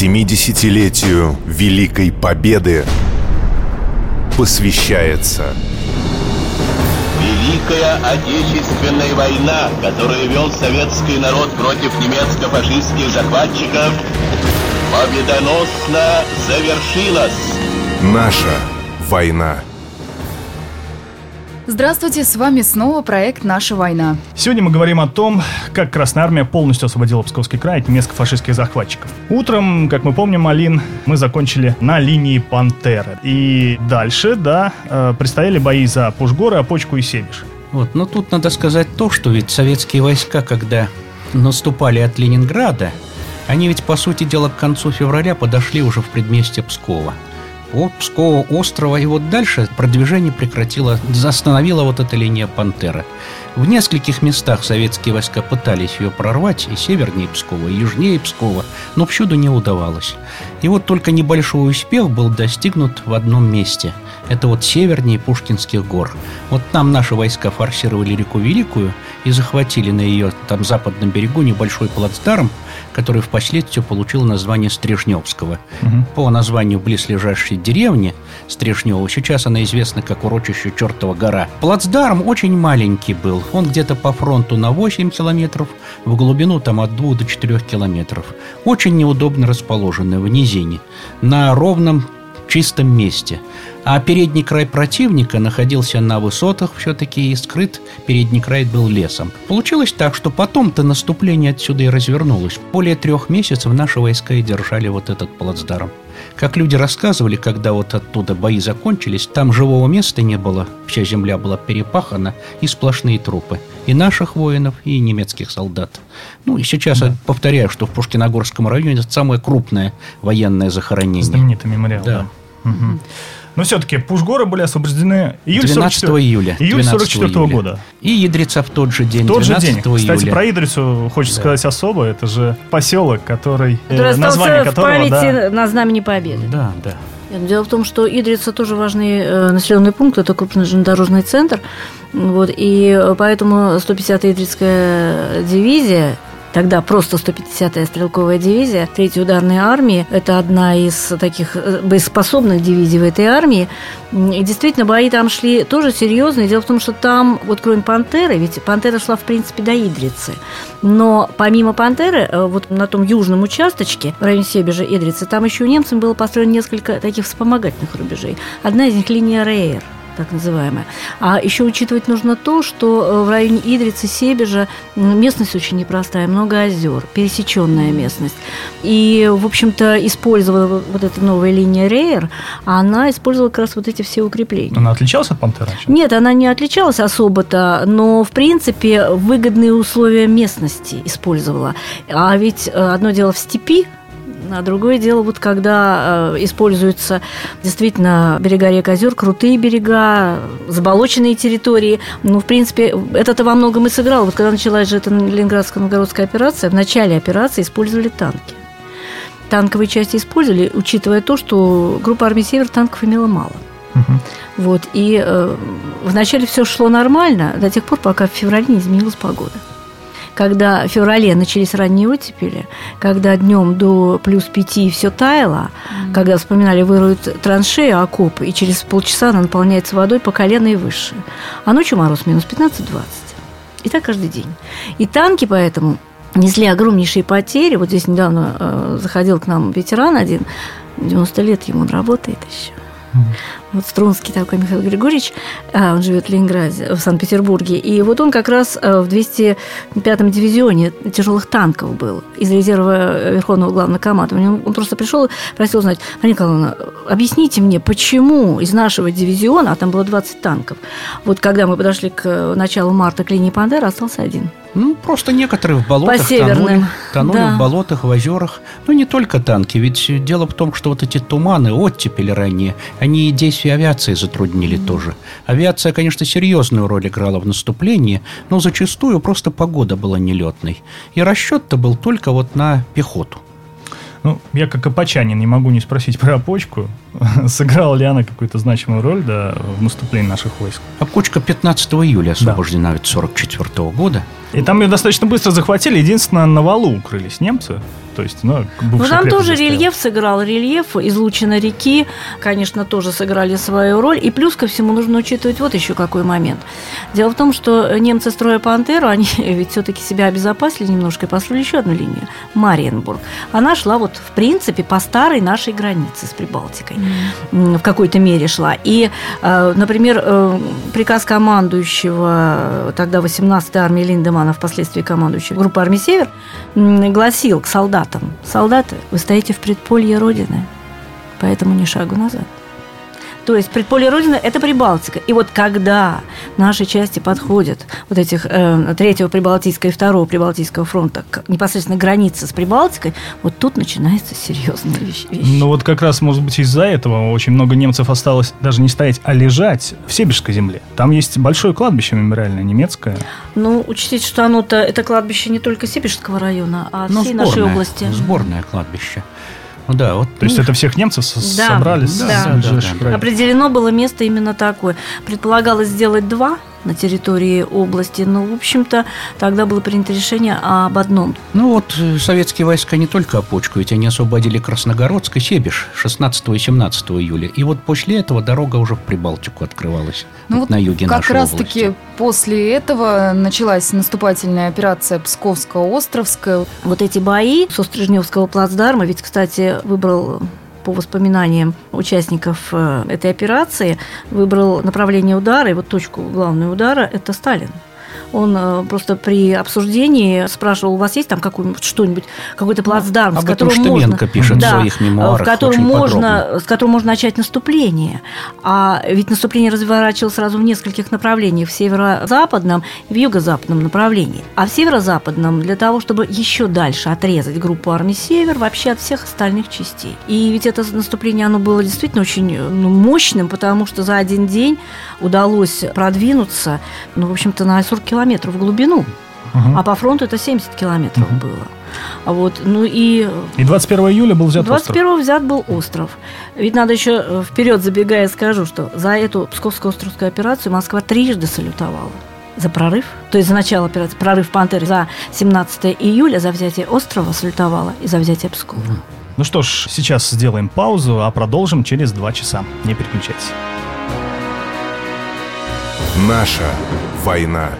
70-летию Великой Победы посвящается Великая Отечественная война, которую вел советский народ против немецко-фашистских захватчиков, победоносно завершилась. Наша война. Здравствуйте, с вами снова проект «Наша война». Сегодня мы говорим о том, как Красная Армия полностью освободила Псковский край от немецко-фашистских захватчиков. Утром, как мы помним, Алин, мы закончили на линии Пантеры. И дальше, да, э, предстояли бои за Пушгоры, Опочку и Себеж. Вот, но тут надо сказать то, что ведь советские войска, когда наступали от Ленинграда, они ведь, по сути дела, к концу февраля подошли уже в предместье Пскова – от Пскова острова, и вот дальше продвижение прекратило, остановила вот эта линия Пантера. В нескольких местах советские войска пытались ее прорвать, и севернее Пскова, и южнее Пскова, но всюду не удавалось. И вот только небольшой успех был достигнут в одном месте. Это вот севернее Пушкинских гор. Вот там наши войска форсировали реку Великую и захватили на ее там западном берегу небольшой плацдарм, который впоследствии получил название Стрижневского. Угу. По названию близлежащей деревни Стрижнева, сейчас она известна как урочище Чертова гора. Плацдарм очень маленький был. Он где-то по фронту на 8 километров, в глубину там от 2 до 4 километров. Очень неудобно расположенный в низине, на ровном чистом месте. А передний край противника находился на высотах все-таки и скрыт передний край был лесом. Получилось так, что потом-то наступление отсюда и развернулось. Более трех месяцев наши войска и держали вот этот плацдарм. Как люди рассказывали, когда вот оттуда бои закончились, там живого места не было, вся земля была перепахана и сплошные трупы. И наших воинов, и немецких солдат. Ну и сейчас да. я повторяю, что в Пушкиногорском районе это самое крупное военное захоронение. Знаменитый мемориал, да. да. Угу. Но все-таки Пушгоры были освобождены июль 12 44... июля. Июль 44 -го года. И Ядрица в тот же день, в тот же день. Июля. Кстати, про Идрицу хочется да. сказать особо. Это же поселок, который... Который э, название которого, в памяти да, на знамени Победы. Да, да. Дело в том, что Идрица тоже важный э, населенный пункт, это крупный железнодорожный центр. Вот, и поэтому 150-я Идрицкая дивизия тогда просто 150-я стрелковая дивизия 3-й ударной армии. Это одна из таких э, боеспособных дивизий в этой армии. И действительно, бои там шли тоже серьезные. Дело в том, что там, вот кроме «Пантеры», ведь «Пантера» шла, в принципе, до Идрицы. Но помимо «Пантеры», э, вот на том южном участочке, в районе Себежа Идрицы, там еще у немцев было построено несколько таких вспомогательных рубежей. Одна из них – линия Рейер – так называемая. А еще учитывать нужно то, что э, в районе Идрицы, Себежа местность очень непростая, много озер, пересеченная местность. И, в общем-то, использовала вот эта новая линия Рейер, она использовала как раз вот эти все укрепления. Она отличалась от Пантеры? Нет, она не отличалась особо-то, но, в принципе, выгодные условия местности использовала. А ведь э, одно дело в степи, а другое дело, вот когда э, используются действительно берега рек озер, крутые берега, заболоченные территории. Ну, в принципе, это-то во многом и сыграло. Вот когда началась же эта Ленинградско-Новгородская операция, в начале операции использовали танки. Танковые части использовали, учитывая то, что группа армии «Север» танков имела мало. Угу. Вот, и э, вначале все шло нормально, до тех пор, пока в феврале не изменилась погода когда в феврале начались ранние оттепели, когда днем до плюс пяти все таяло, mm-hmm. когда вспоминали, выруют траншею, окоп, и через полчаса она наполняется водой по колено и выше. А ночью мороз минус 15-20. И так каждый день. И танки поэтому несли огромнейшие потери. Вот здесь недавно э, заходил к нам ветеран один, 90 лет ему он работает еще. Вот Струнский такой Михаил Григорьевич, а, он живет в Ленинграде, в Санкт-Петербурге, и вот он как раз э, в 205-м дивизионе тяжелых танков был из резерва Верховного Главного командования. Он просто пришел и просил узнать, Марина Николаевна, объясните мне, почему из нашего дивизиона, а там было 20 танков, вот когда мы подошли к началу марта к линии Пандера, остался один – ну, просто некоторые в болотах По тонули, тонули да. в болотах, в озерах. Ну, не только танки, ведь дело в том, что вот эти туманы, оттепели ранее, они и действия авиации затруднили mm-hmm. тоже. Авиация, конечно, серьезную роль играла в наступлении, но зачастую просто погода была нелетной. И расчет-то был только вот на пехоту. Ну, я как опочанин не могу не спросить про опочку. Сыграла ли она какую-то значимую роль да, в наступлении наших войск? Опочка 15 июля освобождена да. 44 года. И там ее достаточно быстро захватили. Единственное, на валу укрылись немцы. То есть, ну, ну там тоже рельеф сыграл. Рельеф, излучина реки, конечно, тоже сыграли свою роль. И плюс ко всему нужно учитывать вот еще какой момент. Дело в том, что немцы, строя «Пантеру», они ведь все-таки себя обезопасили немножко и построили еще одну линию – Мариенбург. Она шла вот, в принципе, по старой нашей границе с Прибалтикой. Mm. В какой-то мере шла. И, э, например, э, приказ командующего тогда 18-й армии Линдемана, впоследствии командующего группы армии «Север», гласил к солдатам. Солдаты, вы стоите в предполье Родины, поэтому ни шагу назад. То есть предполье Родины – это Прибалтика. И вот когда наши части подходят вот этих э, третьего Прибалтийского и второго Прибалтийского фронта к непосредственно границе с Прибалтикой, вот тут начинается серьезная вещь. Ну вот как раз, может быть, из-за этого очень много немцев осталось даже не стоять, а лежать в Себежской земле. Там есть большое кладбище мемориальное немецкое. Ну, учтите, что оно-то, это кладбище не только Себежского района, а ну, всей сборное, нашей области. Сборное кладбище. Ну да, вот. То есть это всех немцев да, собрались? Да, да, да, да. Определено было место именно такое. Предполагалось сделать два на территории области. Но, в общем-то, тогда было принято решение об одном. Ну вот, э, советские войска не только Опочку, ведь они освободили Красногородск и Себеж 16 и 17 июля. И вот после этого дорога уже в Прибалтику открывалась. Ну вот на юге как нашей раз области. таки после этого началась наступательная операция Псковско-Островская. Вот эти бои с Острижневского плацдарма, ведь, кстати, выбрал по воспоминаниям участников э, этой операции, выбрал направление удара, и вот точку главного удара – это Сталин он э, просто при обсуждении спрашивал, у вас есть там какой-нибудь что-нибудь, какой-то плацдарм, Об с которым Штыменко можно... пишет да, в своих мемуарах в котором можно, с которым можно начать наступление. А ведь наступление разворачивалось сразу в нескольких направлениях, в северо-западном и в юго-западном направлении. А в северо-западном для того, чтобы еще дальше отрезать группу армии «Север» вообще от всех остальных частей. И ведь это наступление, оно было действительно очень ну, мощным, потому что за один день удалось продвинуться, ну, в общем-то, на 40 километров в глубину. Угу. А по фронту это 70 километров угу. было. Вот, ну и... И 21 июля был взят 21 остров. взят был остров. Ведь надо еще э, вперед забегая скажу, что за эту Псковско-Островскую операцию Москва трижды салютовала за прорыв, то есть за начало операции, прорыв Пантеры за 17 июля, за взятие острова салютовала и за взятие Пскова. Ну что ж, сейчас сделаем паузу, а продолжим через два часа. Не переключайтесь. Наша война.